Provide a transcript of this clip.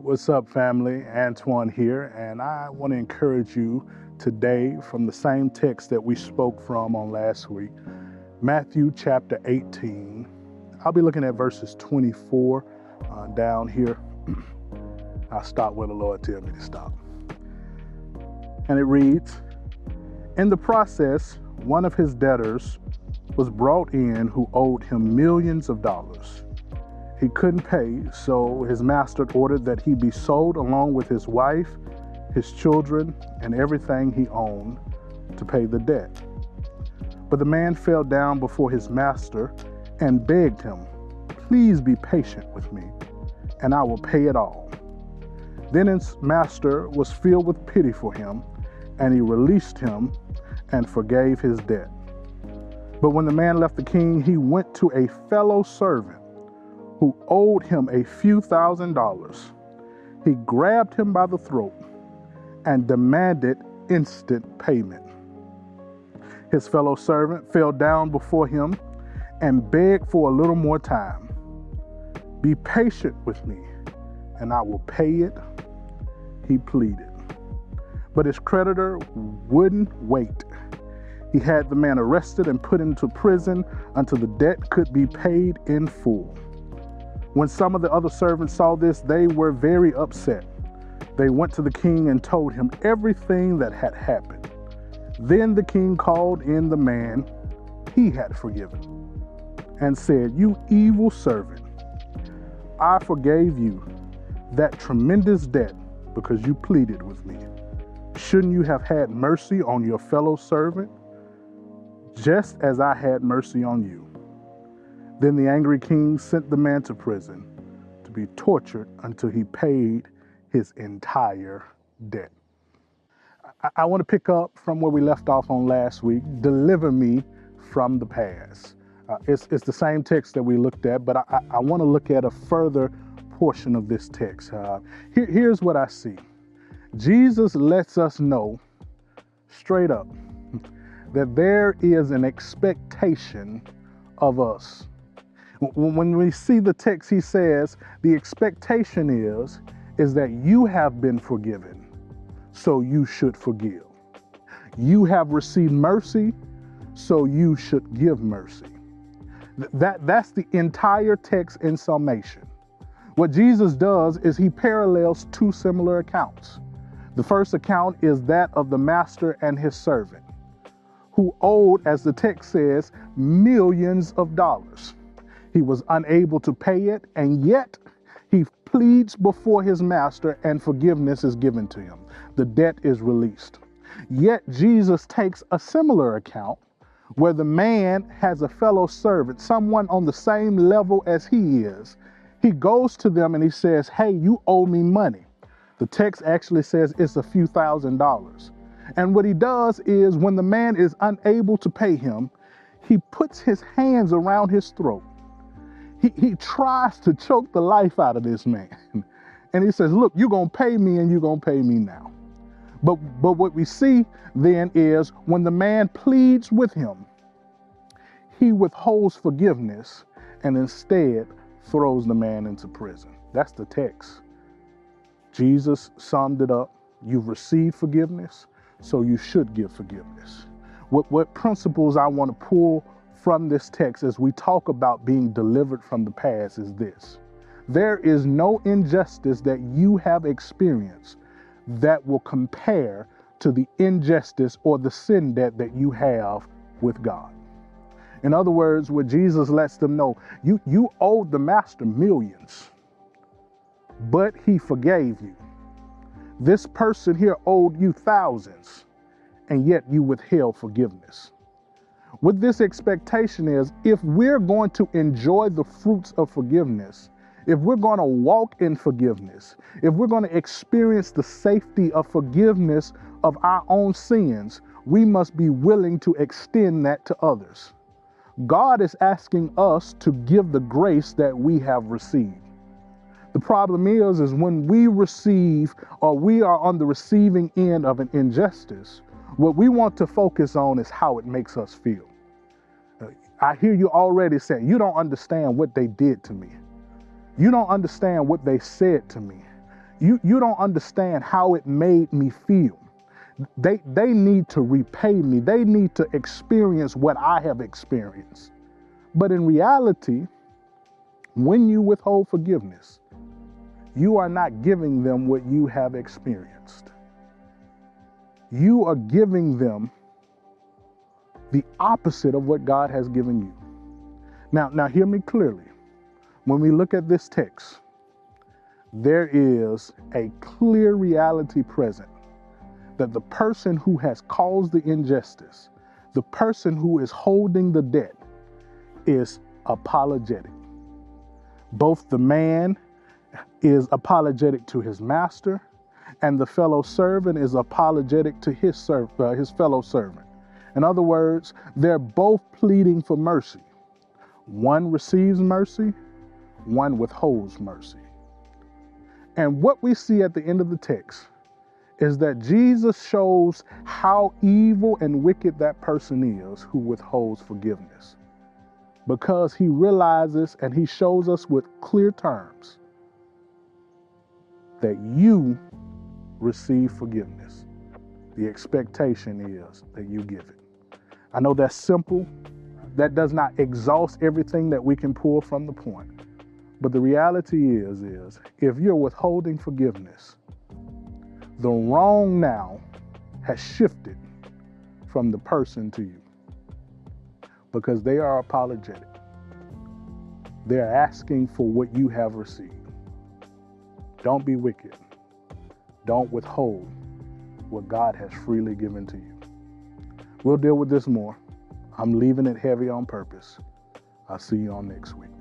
What's up, family? Antoine here, and I want to encourage you today from the same text that we spoke from on last week, Matthew chapter 18. I'll be looking at verses 24 uh, down here. I'll stop where the Lord tells me to stop. And it reads In the process, one of his debtors was brought in who owed him millions of dollars. He couldn't pay, so his master ordered that he be sold along with his wife, his children, and everything he owned to pay the debt. But the man fell down before his master and begged him, Please be patient with me, and I will pay it all. Then his master was filled with pity for him, and he released him and forgave his debt. But when the man left the king, he went to a fellow servant who owed him a few thousand dollars. He grabbed him by the throat and demanded instant payment. His fellow servant fell down before him and begged for a little more time. Be patient with me, and I will pay it, he pleaded. But his creditor wouldn't wait. He had the man arrested and put into prison until the debt could be paid in full. When some of the other servants saw this, they were very upset. They went to the king and told him everything that had happened. Then the king called in the man he had forgiven and said, You evil servant, I forgave you that tremendous debt because you pleaded with me. Shouldn't you have had mercy on your fellow servant, just as I had mercy on you? Then the angry king sent the man to prison to be tortured until he paid his entire debt. I, I want to pick up from where we left off on last week. Deliver me from the past. Uh, it's, it's the same text that we looked at, but I, I, I want to look at a further portion of this text. Uh, here, here's what I see Jesus lets us know straight up that there is an expectation of us when we see the text, he says, the expectation is, is that you have been forgiven, so you should forgive. You have received mercy, so you should give mercy. That, that's the entire text in summation. What Jesus does is he parallels two similar accounts. The first account is that of the master and his servant, who owed, as the text says, millions of dollars. He was unable to pay it, and yet he pleads before his master, and forgiveness is given to him. The debt is released. Yet Jesus takes a similar account where the man has a fellow servant, someone on the same level as he is. He goes to them and he says, Hey, you owe me money. The text actually says it's a few thousand dollars. And what he does is when the man is unable to pay him, he puts his hands around his throat he, he tries to choke the life out of this man. And he says, Look, you're going to pay me and you're going to pay me now. But, but what we see then is when the man pleads with him, he withholds forgiveness and instead throws the man into prison. That's the text. Jesus summed it up. You've received forgiveness, so you should give forgiveness. What, what principles I want to pull from this text as we talk about being delivered from the past is this there is no injustice that you have experienced that will compare to the injustice or the sin debt that you have with God. In other words, what Jesus lets them know, you, you owed the master millions, but he forgave you. This person here owed you thousands, and yet you withheld forgiveness. What this expectation is if we're going to enjoy the fruits of forgiveness, if we're going to walk in forgiveness, if we're going to experience the safety of forgiveness of our own sins, we must be willing to extend that to others. God is asking us to give the grace that we have received. The problem is is when we receive or we are on the receiving end of an injustice, what we want to focus on is how it makes us feel. I hear you already saying, you don't understand what they did to me. You don't understand what they said to me. You, you don't understand how it made me feel. They, they need to repay me. They need to experience what I have experienced. But in reality, when you withhold forgiveness, you are not giving them what you have experienced. You are giving them the opposite of what God has given you. Now, now hear me clearly. When we look at this text, there is a clear reality present that the person who has caused the injustice, the person who is holding the debt, is apologetic. Both the man is apologetic to his master, and the fellow servant is apologetic to his, serv- uh, his fellow servant. In other words, they're both pleading for mercy. One receives mercy, one withholds mercy. And what we see at the end of the text is that Jesus shows how evil and wicked that person is who withholds forgiveness. Because he realizes and he shows us with clear terms that you receive forgiveness. The expectation is that you give it. I know that's simple. That does not exhaust everything that we can pull from the point. But the reality is is if you're withholding forgiveness, the wrong now has shifted from the person to you because they are apologetic. They're asking for what you have received. Don't be wicked. Don't withhold what God has freely given to you. We'll deal with this more. I'm leaving it heavy on purpose. I'll see you all next week.